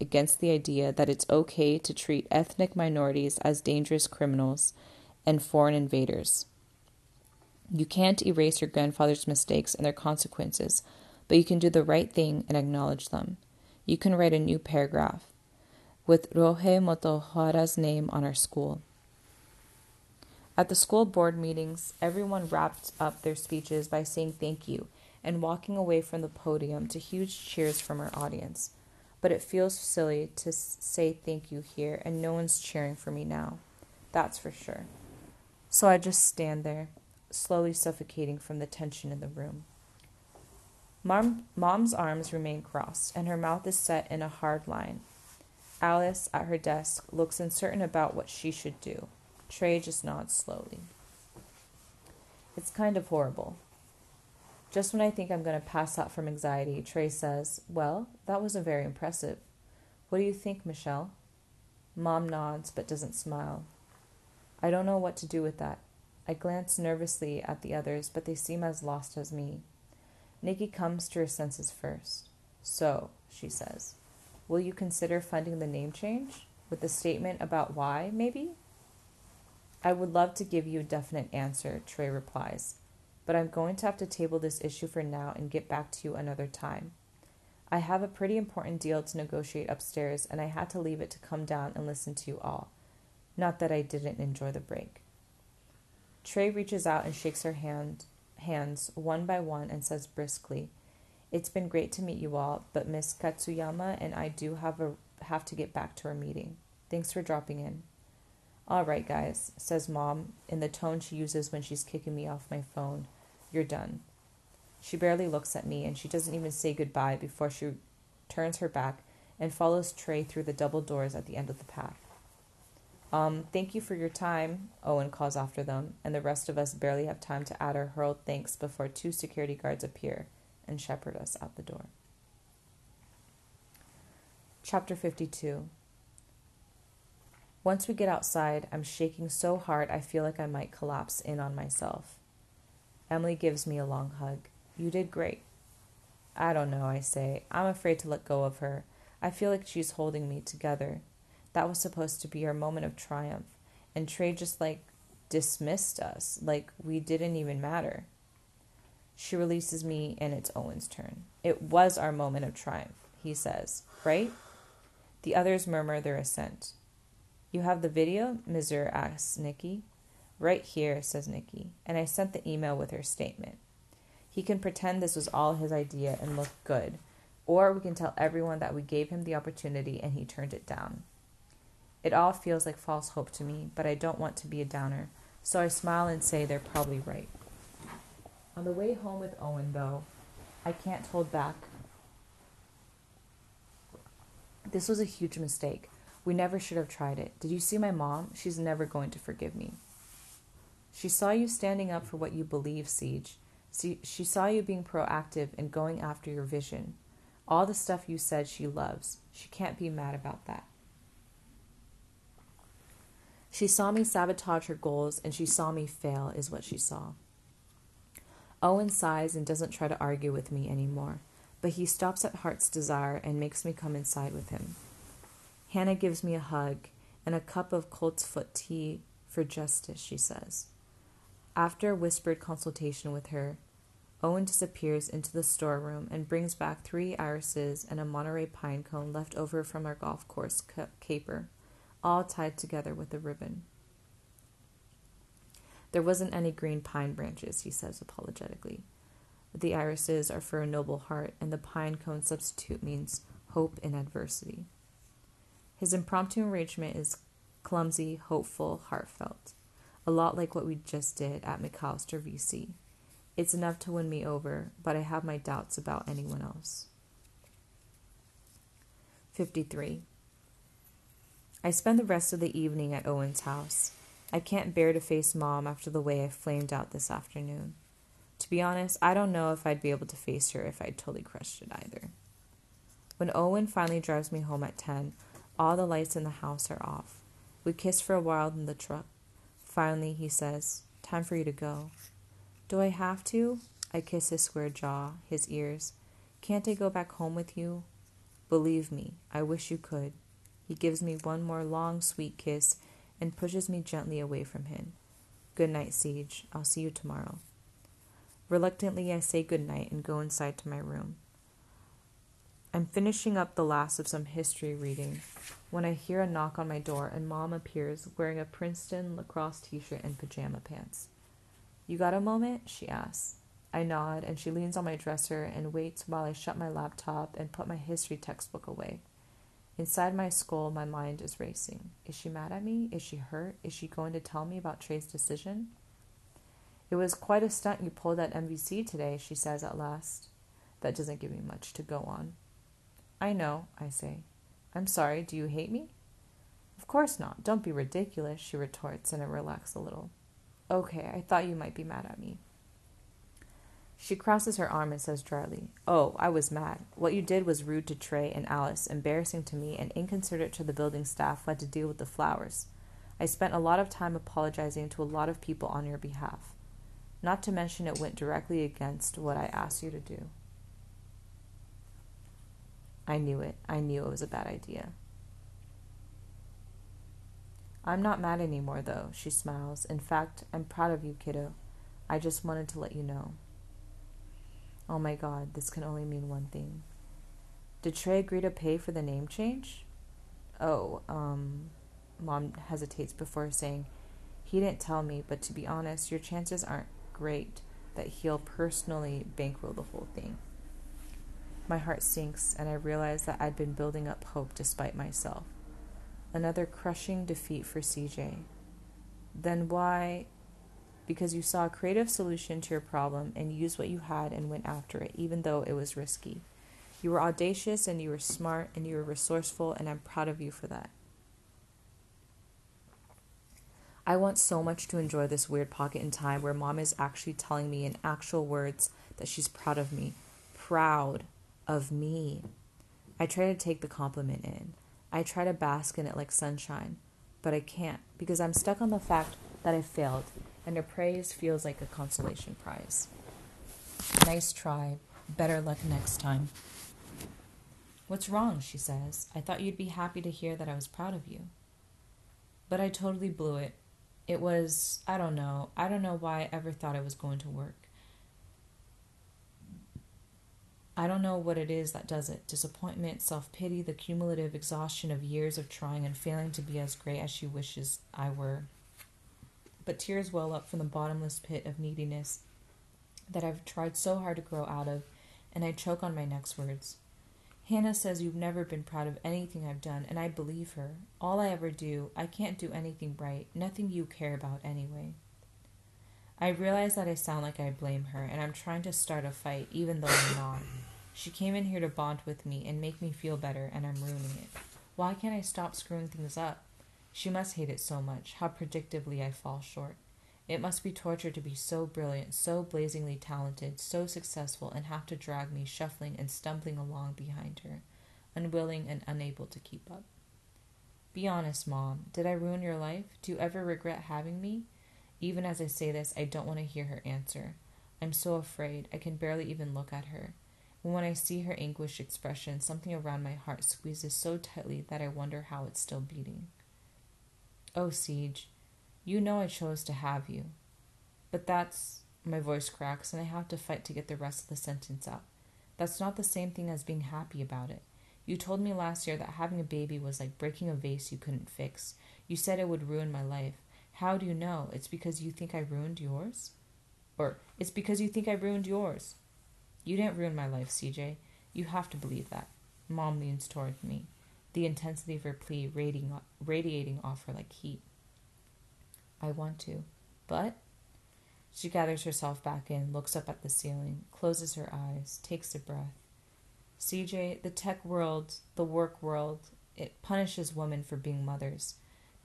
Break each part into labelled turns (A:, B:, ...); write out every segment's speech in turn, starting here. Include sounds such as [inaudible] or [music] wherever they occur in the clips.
A: against the idea that it's okay to treat ethnic minorities as dangerous criminals and foreign invaders. You can't erase your grandfather's mistakes and their consequences, but you can do the right thing and acknowledge them. You can write a new paragraph with Rohe Motohara's name on our school. At the school board meetings, everyone wrapped up their speeches by saying thank you and walking away from the podium to huge cheers from our audience. But it feels silly to say thank you here, and no one's cheering for me now. That's for sure. So I just stand there, slowly suffocating from the tension in the room. Mom, Mom's arms remain crossed, and her mouth is set in a hard line. Alice, at her desk, looks uncertain about what she should do. Trey just nods slowly. It's kind of horrible. Just when I think I'm going to pass out from anxiety, Trey says, Well, that wasn't very impressive. What do you think, Michelle? Mom nods but doesn't smile. I don't know what to do with that. I glance nervously at the others, but they seem as lost as me. Nikki comes to her senses first. So, she says, will you consider funding the name change? With a statement about why, maybe? I would love to give you a definite answer, Trey replies, but I'm going to have to table this issue for now and get back to you another time. I have a pretty important deal to negotiate upstairs, and I had to leave it to come down and listen to you all. Not that I didn't enjoy the break. Trey reaches out and shakes her hand, hands one by one and says briskly, It's been great to meet you all, but Miss Katsuyama and I do have a have to get back to our meeting. Thanks for dropping in. All right, guys, says Mom in the tone she uses when she's kicking me off my phone. You're done. She barely looks at me, and she doesn't even say goodbye before she turns her back and follows Trey through the double doors at the end of the path. Um, thank you for your time, Owen calls after them, and the rest of us barely have time to add our hurled thanks before two security guards appear and shepherd us out the door. Chapter 52 Once we get outside, I'm shaking so hard I feel like I might collapse in on myself. Emily gives me a long hug. You did great. I don't know, I say. I'm afraid to let go of her. I feel like she's holding me together. That was supposed to be our moment of triumph. And Trey just like dismissed us, like we didn't even matter. She releases me, and it's Owen's turn. It was our moment of triumph, he says, right? The others murmur their assent. You have the video? Missour asks Nikki. Right here, says Nikki, and I sent the email with her statement. He can pretend this was all his idea and look good, or we can tell everyone that we gave him the opportunity and he turned it down. It all feels like false hope to me, but I don't want to be a downer, so I smile and say they're probably right. On the way home with Owen, though, I can't hold back. This was a huge mistake. We never should have tried it. Did you see my mom? She's never going to forgive me. She saw you standing up for what you believe, Siege. She saw you being proactive and going after your vision. All the stuff you said she loves. She can't be mad about that. She saw me sabotage her goals and she saw me fail, is what she saw. Owen sighs and doesn't try to argue with me anymore, but he stops at Heart's Desire and makes me come inside with him. Hannah gives me a hug and a cup of coltsfoot tea for justice, she says. After a whispered consultation with her, Owen disappears into the storeroom and brings back three irises and a Monterey pine cone left over from our golf course caper all tied together with a ribbon. There wasn't any green pine branches, he says apologetically. The irises are for a noble heart, and the pine cone substitute means hope in adversity. His impromptu arrangement is clumsy, hopeful, heartfelt, a lot like what we just did at McAllister VC. It's enough to win me over, but I have my doubts about anyone else. 53. I spend the rest of the evening at Owen's house. I can't bear to face Mom after the way I flamed out this afternoon. To be honest, I don't know if I'd be able to face her if I'd totally crushed it either. When Owen finally drives me home at 10, all the lights in the house are off. We kiss for a while in the truck. Finally, he says, Time for you to go. Do I have to? I kiss his square jaw, his ears. Can't I go back home with you? Believe me, I wish you could. He gives me one more long, sweet kiss and pushes me gently away from him. Good night, Siege. I'll see you tomorrow. Reluctantly, I say good night and go inside to my room. I'm finishing up the last of some history reading when I hear a knock on my door and Mom appears wearing a Princeton lacrosse t shirt and pajama pants. You got a moment? she asks. I nod and she leans on my dresser and waits while I shut my laptop and put my history textbook away. Inside my skull, my mind is racing. Is she mad at me? Is she hurt? Is she going to tell me about Trey's decision? It was quite a stunt you pulled at MVC today, she says at last. That doesn't give me much to go on. I know, I say. I'm sorry, do you hate me? Of course not. Don't be ridiculous, she retorts, and I relax a little. Okay, I thought you might be mad at me. She crosses her arm and says dryly, Oh, I was mad. What you did was rude to Trey and Alice, embarrassing to me, and inconsiderate to the building staff who had to deal with the flowers. I spent a lot of time apologizing to a lot of people on your behalf. Not to mention it went directly against what I asked you to do. I knew it. I knew it was a bad idea. I'm not mad anymore, though, she smiles. In fact, I'm proud of you, kiddo. I just wanted to let you know. Oh my god, this can only mean one thing. Did Trey agree to pay for the name change? Oh, um, Mom hesitates before saying, He didn't tell me, but to be honest, your chances aren't great that he'll personally bankroll the whole thing. My heart sinks, and I realize that I'd been building up hope despite myself. Another crushing defeat for CJ. Then why? Because you saw a creative solution to your problem and used what you had and went after it, even though it was risky. You were audacious and you were smart and you were resourceful, and I'm proud of you for that. I want so much to enjoy this weird pocket in time where mom is actually telling me in actual words that she's proud of me. Proud of me. I try to take the compliment in. I try to bask in it like sunshine, but I can't because I'm stuck on the fact that I failed, and her praise feels like a consolation prize. Nice try. Better luck next time. What's wrong? She says. I thought you'd be happy to hear that I was proud of you. But I totally blew it it was, I don't know. I don't know why I ever thought it was going to work. I don't know what it is that does it disappointment, self pity, the cumulative exhaustion of years of trying and failing to be as great as she wishes I were. But tears well up from the bottomless pit of neediness that I've tried so hard to grow out of, and I choke on my next words. Hannah says you've never been proud of anything I've done, and I believe her. All I ever do, I can't do anything right, nothing you care about anyway. I realize that I sound like I blame her, and I'm trying to start a fight, even though I'm not. She came in here to bond with me and make me feel better, and I'm ruining it. Why can't I stop screwing things up? She must hate it so much, how predictably I fall short. It must be torture to be so brilliant, so blazingly talented, so successful, and have to drag me shuffling and stumbling along behind her, unwilling and unable to keep up. Be honest, Mom. Did I ruin your life? Do you ever regret having me? Even as I say this, I don't want to hear her answer. I'm so afraid, I can barely even look at her. And when I see her anguished expression, something around my heart squeezes so tightly that I wonder how it's still beating. Oh, Siege, you know I chose to have you. But that's. My voice cracks, and I have to fight to get the rest of the sentence out. That's not the same thing as being happy about it. You told me last year that having a baby was like breaking a vase you couldn't fix. You said it would ruin my life. How do you know? It's because you think I ruined yours? Or it's because you think I ruined yours. You didn't ruin my life, CJ. You have to believe that. Mom leans toward me, the intensity of her plea radiating, radiating off her like heat. I want to. But she gathers herself back in, looks up at the ceiling, closes her eyes, takes a breath. CJ, the tech world, the work world, it punishes women for being mothers.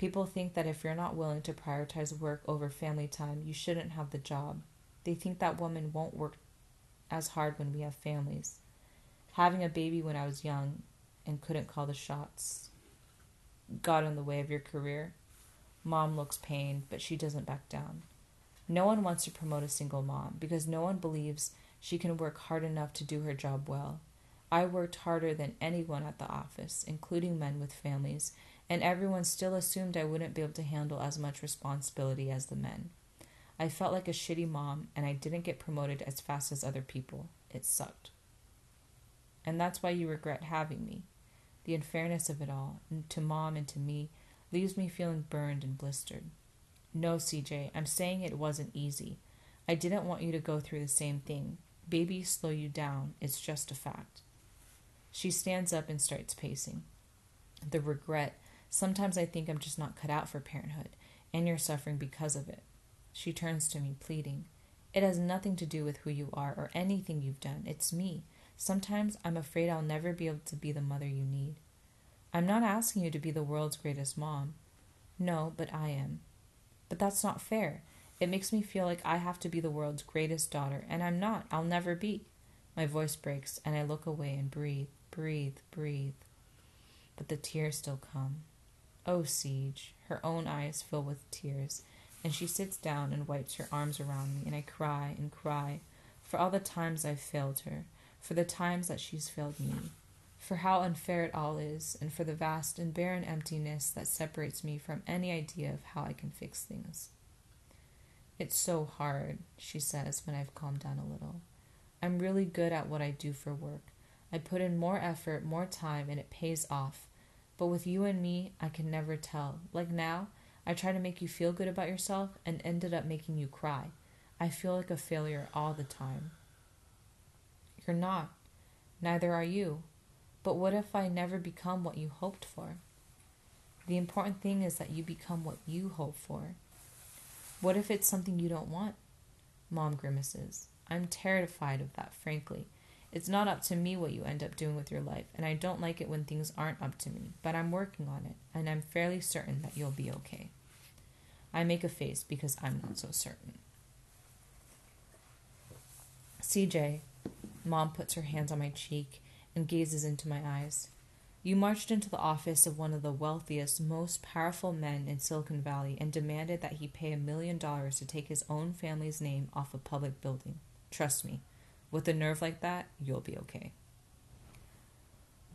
A: People think that if you're not willing to prioritize work over family time, you shouldn't have the job. They think that women won't work as hard when we have families. Having a baby when I was young and couldn't call the shots got in the way of your career. Mom looks pained, but she doesn't back down. No one wants to promote a single mom because no one believes she can work hard enough to do her job well. I worked harder than anyone at the office, including men with families, and everyone still assumed I wouldn't be able to handle as much responsibility as the men. I felt like a shitty mom, and I didn't get promoted as fast as other people. It sucked. And that's why you regret having me. The unfairness of it all, to mom and to me, leaves me feeling burned and blistered. No, CJ, I'm saying it wasn't easy. I didn't want you to go through the same thing. Babies slow you down, it's just a fact. She stands up and starts pacing. The regret. Sometimes I think I'm just not cut out for parenthood, and you're suffering because of it. She turns to me, pleading. It has nothing to do with who you are or anything you've done. It's me. Sometimes I'm afraid I'll never be able to be the mother you need. I'm not asking you to be the world's greatest mom. No, but I am. But that's not fair. It makes me feel like I have to be the world's greatest daughter, and I'm not. I'll never be. My voice breaks, and I look away and breathe. Breathe, breathe. But the tears still come. Oh, Siege. Her own eyes fill with tears, and she sits down and wipes her arms around me, and I cry and cry for all the times I've failed her, for the times that she's failed me, for how unfair it all is, and for the vast and barren emptiness that separates me from any idea of how I can fix things. It's so hard, she says when I've calmed down a little. I'm really good at what I do for work. I put in more effort, more time, and it pays off. But with you and me, I can never tell. Like now, I try to make you feel good about yourself and ended up making you cry. I feel like a failure all the time. You're not. Neither are you. But what if I never become what you hoped for? The important thing is that you become what you hope for. What if it's something you don't want? Mom grimaces. I'm terrified of that, frankly. It's not up to me what you end up doing with your life, and I don't like it when things aren't up to me, but I'm working on it, and I'm fairly certain that you'll be okay. I make a face because I'm not so certain. CJ, Mom puts her hands on my cheek and gazes into my eyes. You marched into the office of one of the wealthiest, most powerful men in Silicon Valley and demanded that he pay a million dollars to take his own family's name off a public building. Trust me, with a nerve like that, you'll be okay.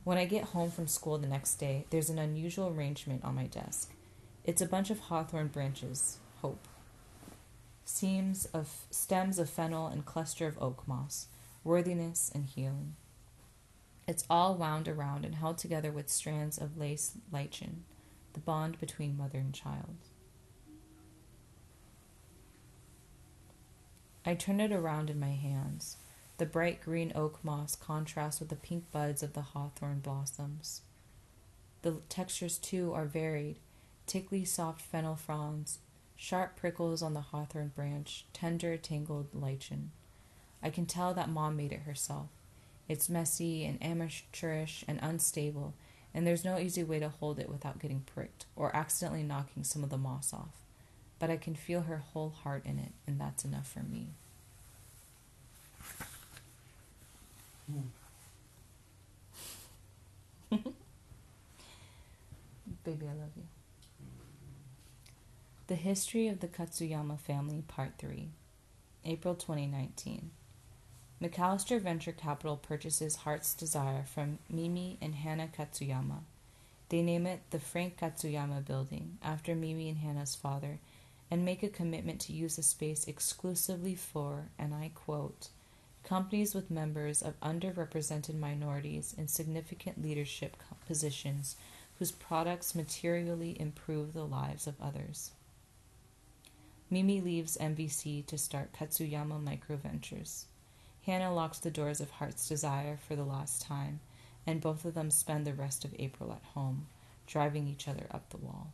A: When I get home from school the next day, there's an unusual arrangement on my desk. It's a bunch of hawthorn branches, hope. Seams of stems of fennel and cluster of oak moss, worthiness and healing. It's all wound around and held together with strands of lace lichen, the bond between mother and child. I turn it around in my hands. The bright green oak moss contrasts with the pink buds of the hawthorn blossoms. The textures, too, are varied tickly, soft fennel fronds, sharp prickles on the hawthorn branch, tender, tangled lichen. I can tell that Mom made it herself. It's messy and amateurish and unstable, and there's no easy way to hold it without getting pricked or accidentally knocking some of the moss off. But I can feel her whole heart in it, and that's enough for me. [laughs] Baby, I love you. The History of the Katsuyama Family, Part 3, April 2019. McAllister Venture Capital purchases Heart's Desire from Mimi and Hana Katsuyama. They name it the Frank Katsuyama Building, after Mimi and Hana's father, and make a commitment to use the space exclusively for, and I quote, companies with members of underrepresented minorities in significant leadership positions whose products materially improve the lives of others. Mimi leaves MVC to start Katsuyama Microventures. Hannah locks the doors of Heart's Desire for the last time, and both of them spend the rest of April at home, driving each other up the wall.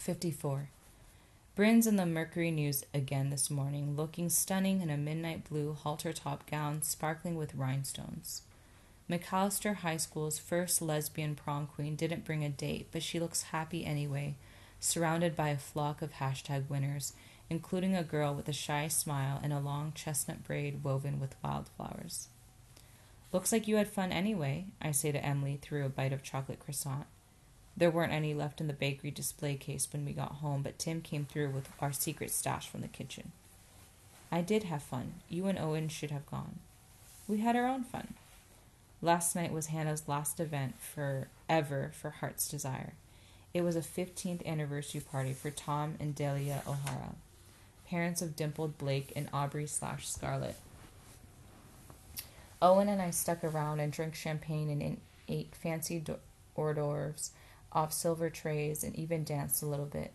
A: 54. Brin's in the Mercury News again this morning, looking stunning in a midnight blue halter top gown sparkling with rhinestones. McAllister High School's first lesbian prom queen didn't bring a date, but she looks happy anyway, surrounded by a flock of hashtag winners, including a girl with a shy smile and a long chestnut braid woven with wildflowers. Looks like you had fun anyway, I say to Emily through a bite of chocolate croissant. There weren't any left in the bakery display case when we got home, but Tim came through with our secret stash from the kitchen. I did have fun. You and Owen should have gone. We had our own fun. Last night was Hannah's last event for ever for Heart's Desire. It was a 15th anniversary party for Tom and Delia O'Hara, parents of dimpled Blake and Aubrey slash Scarlett. Owen and I stuck around and drank champagne and ate fancy hors d'oeuvres off silver trays and even danced a little bit.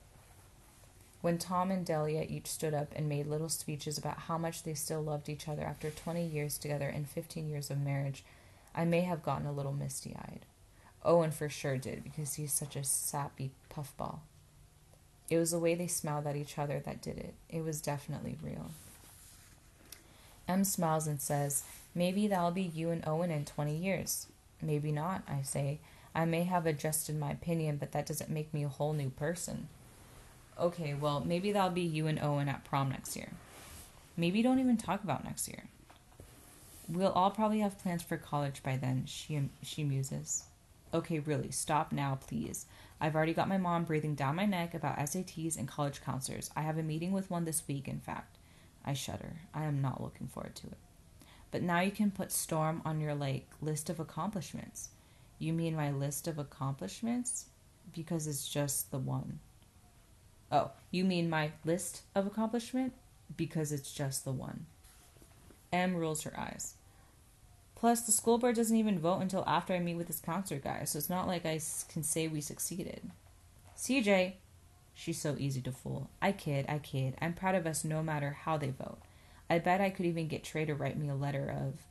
A: When Tom and Delia each stood up and made little speeches about how much they still loved each other after 20 years together and 15 years of marriage, I may have gotten a little misty eyed. Owen for sure did because he's such a sappy puffball. It was the way they smiled at each other that did it. It was definitely real. Em smiles and says, Maybe that'll be you and Owen in 20 years. Maybe not, I say. I may have adjusted my opinion, but that doesn't make me a whole new person. Okay, well, maybe that'll be you and Owen at prom next year. Maybe don't even talk about next year. We'll all probably have plans for college by then, she, she muses. Okay, really, stop now, please. I've already got my mom breathing down my neck about SATs and college counselors. I have a meeting with one this week, in fact. I shudder. I am not looking forward to it. But now you can put storm on your like list of accomplishments. You mean my list of accomplishments? Because it's just the one. Oh, you mean my list of accomplishment? Because it's just the one. Em rolls her eyes. Plus, the school board doesn't even vote until after I meet with this counselor guy, so it's not like I can say we succeeded. CJ, she's so easy to fool. I kid, I kid. I'm proud of us no matter how they vote. I bet I could even get Trey to write me a letter of.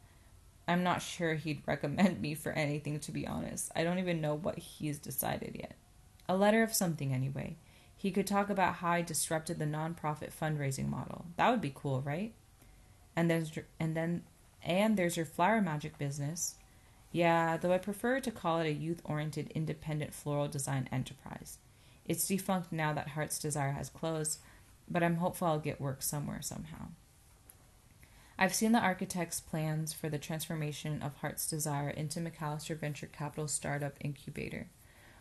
A: I'm not sure he'd recommend me for anything, to be honest. I don't even know what he's decided yet. A letter of something, anyway. He could talk about how I disrupted the nonprofit fundraising model. That would be cool, right? And there's and then and there's your flower magic business. Yeah, though I prefer to call it a youth-oriented independent floral design enterprise. It's defunct now that Heart's Desire has closed, but I'm hopeful I'll get work somewhere somehow. I've seen the architect's plans for the transformation of Heart's Desire into McAllister Venture Capital startup incubator.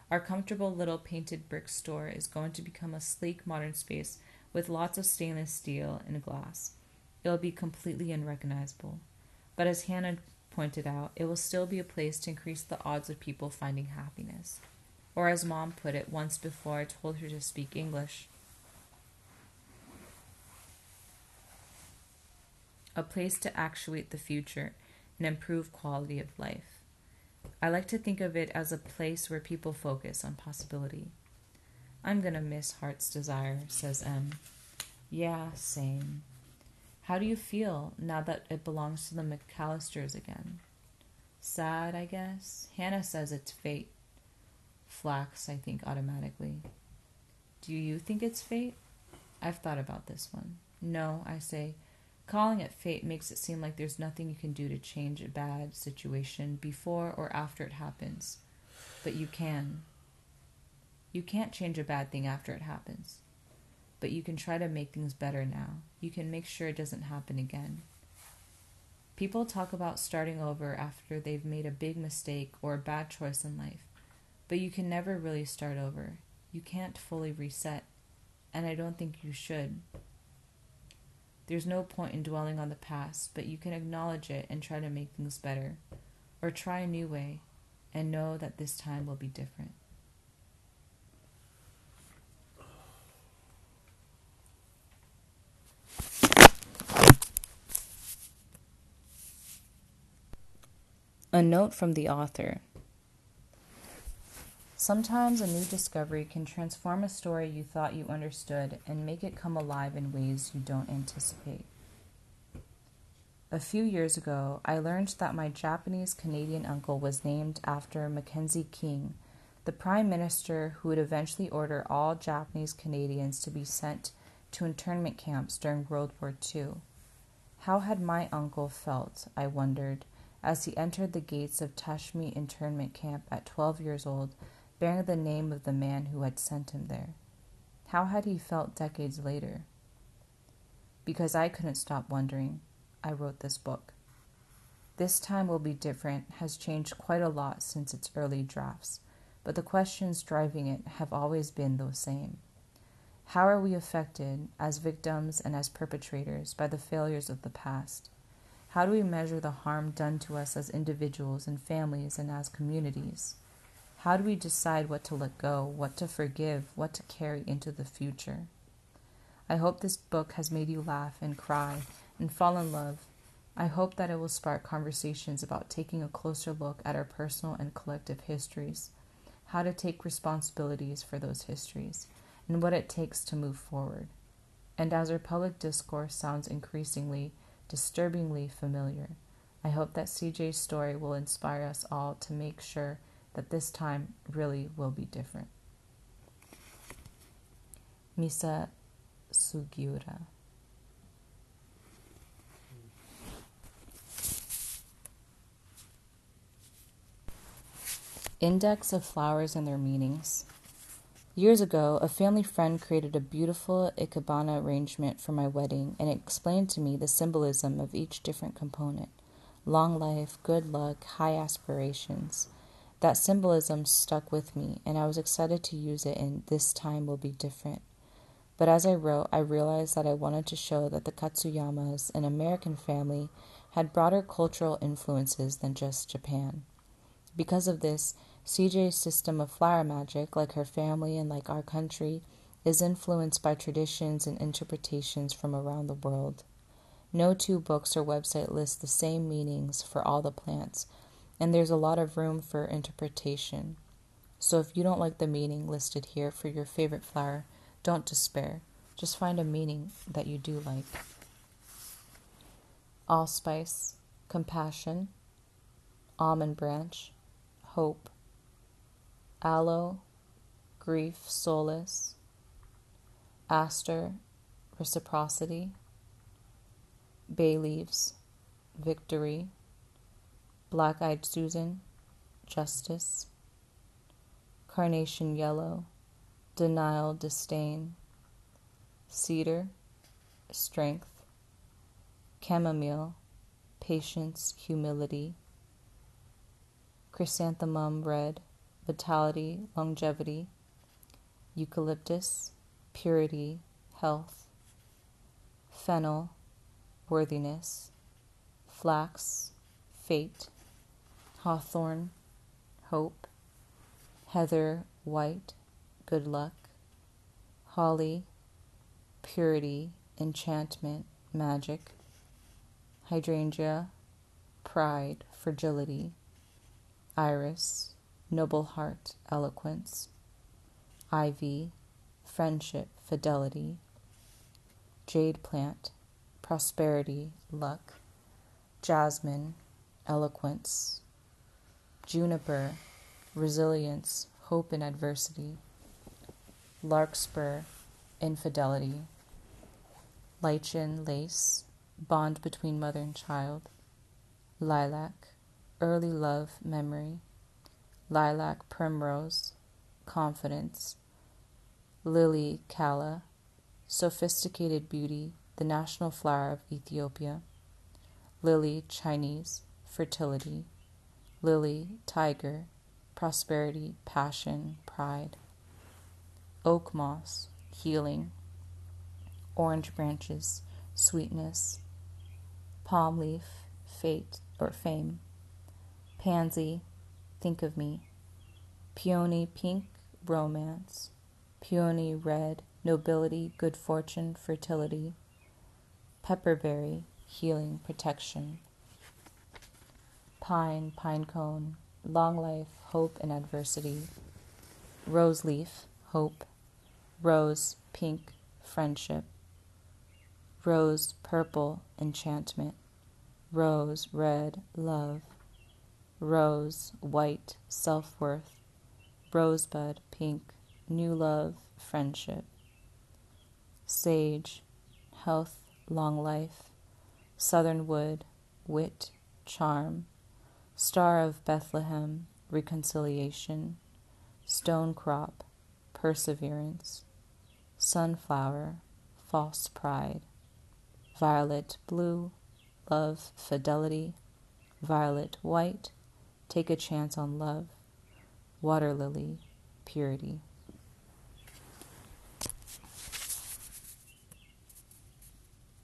A: Our comfortable little painted brick store is going to become a sleek modern space with lots of stainless steel and glass. It'll be completely unrecognizable. But as Hannah pointed out, it will still be a place to increase the odds of people finding happiness. Or as mom put it once before I told her to speak English, a place to actuate the future and improve quality of life. I like to think of it as a place where people focus on possibility. I'm gonna miss Heart's Desire, says Em. Yeah, same. How do you feel now that it belongs to the McAllisters again? Sad, I guess. Hannah says it's fate. Flax, I think, automatically. Do you think it's fate? I've thought about this one. No, I say. Calling it fate makes it seem like there's nothing you can do to change a bad situation before or after it happens. But you can. You can't change a bad thing after it happens. But you can try to make things better now. You can make sure it doesn't happen again. People talk about starting over after they've made a big mistake or a bad choice in life. But you can never really start over. You can't fully reset. And I don't think you should. There's no point in dwelling on the past, but you can acknowledge it and try to make things better. Or try a new way and know that this time will be different. A note from the author. Sometimes a new discovery can transform a story you thought you understood and make it come alive in ways you don't anticipate. A few years ago, I learned that my Japanese Canadian uncle was named after Mackenzie King, the prime minister who would eventually order all Japanese Canadians to be sent to internment camps during World War II. How had my uncle felt, I wondered, as he entered the gates of Tashme internment camp at 12 years old bearing the name of the man who had sent him there. How had he felt decades later? Because I couldn't stop wondering, I wrote this book. This Time Will Be Different has changed quite a lot since its early drafts, but the questions driving it have always been the same. How are we affected as victims and as perpetrators by the failures of the past? How do we measure the harm done to us as individuals and families and as communities? How do we decide what to let go, what to forgive, what to carry into the future? I hope this book has made you laugh and cry and fall in love. I hope that it will spark conversations about taking a closer look at our personal and collective histories, how to take responsibilities for those histories, and what it takes to move forward. And as our public discourse sounds increasingly, disturbingly familiar, I hope that CJ's story will inspire us all to make sure that this time really will be different. Misa Sugiura. Index of Flowers and Their Meanings. Years ago, a family friend created a beautiful ikebana arrangement for my wedding and explained to me the symbolism of each different component long life, good luck, high aspirations. That symbolism stuck with me, and I was excited to use it and This Time Will Be Different. But as I wrote, I realized that I wanted to show that the Katsuyamas, an American family, had broader cultural influences than just Japan. Because of this, CJ's system of flower magic, like her family and like our country, is influenced by traditions and interpretations from around the world. No two books or website list the same meanings for all the plants, and there's a lot of room for interpretation. So if you don't like the meaning listed here for your favorite flower, don't despair. Just find a meaning that you do like. Allspice, compassion, almond branch, hope, aloe, grief, solace, aster, reciprocity, bay leaves, victory, black eyed Susan, justice, carnation yellow, denial, disdain, cedar, strength, chamomile, patience, humility, chrysanthemum red, vitality, longevity, eucalyptus, purity, health, fennel, worthiness, flax, fate, hawthorn, hope, heather, white, good luck, holly, purity, enchantment, magic, hydrangea, pride, fragility, iris, noble heart, eloquence, ivy, friendship, fidelity, jade plant, prosperity, luck, jasmine, eloquence, juniper, resilience, hope in adversity, larkspur, infidelity, lichen, lace, bond between mother and child, lilac, early love, memory lilac primrose, confidence, lily calla, sophisticated beauty, the national flower of Ethiopia, lily Chinese, fertility, lily tiger, prosperity, passion, pride, oak moss, healing, orange branches, sweetness, palm leaf, fate or fame, pansy, think of me. Peony pink, romance. Peony red, nobility, good fortune, fertility. Pepperberry, healing, protection. Pine, pine cone, long life, hope, and adversity. Rose leaf, hope. Rose, pink, friendship. Rose, purple, enchantment. Rose, red, love rose, white, self worth, rosebud, pink, new love, friendship, sage, health, long life, southern wood, wit, charm, star of Bethlehem, reconciliation, stone crop, perseverance, sunflower, false pride, violet, blue, love, fidelity Violet, white, take a chance on love. Water lily, purity.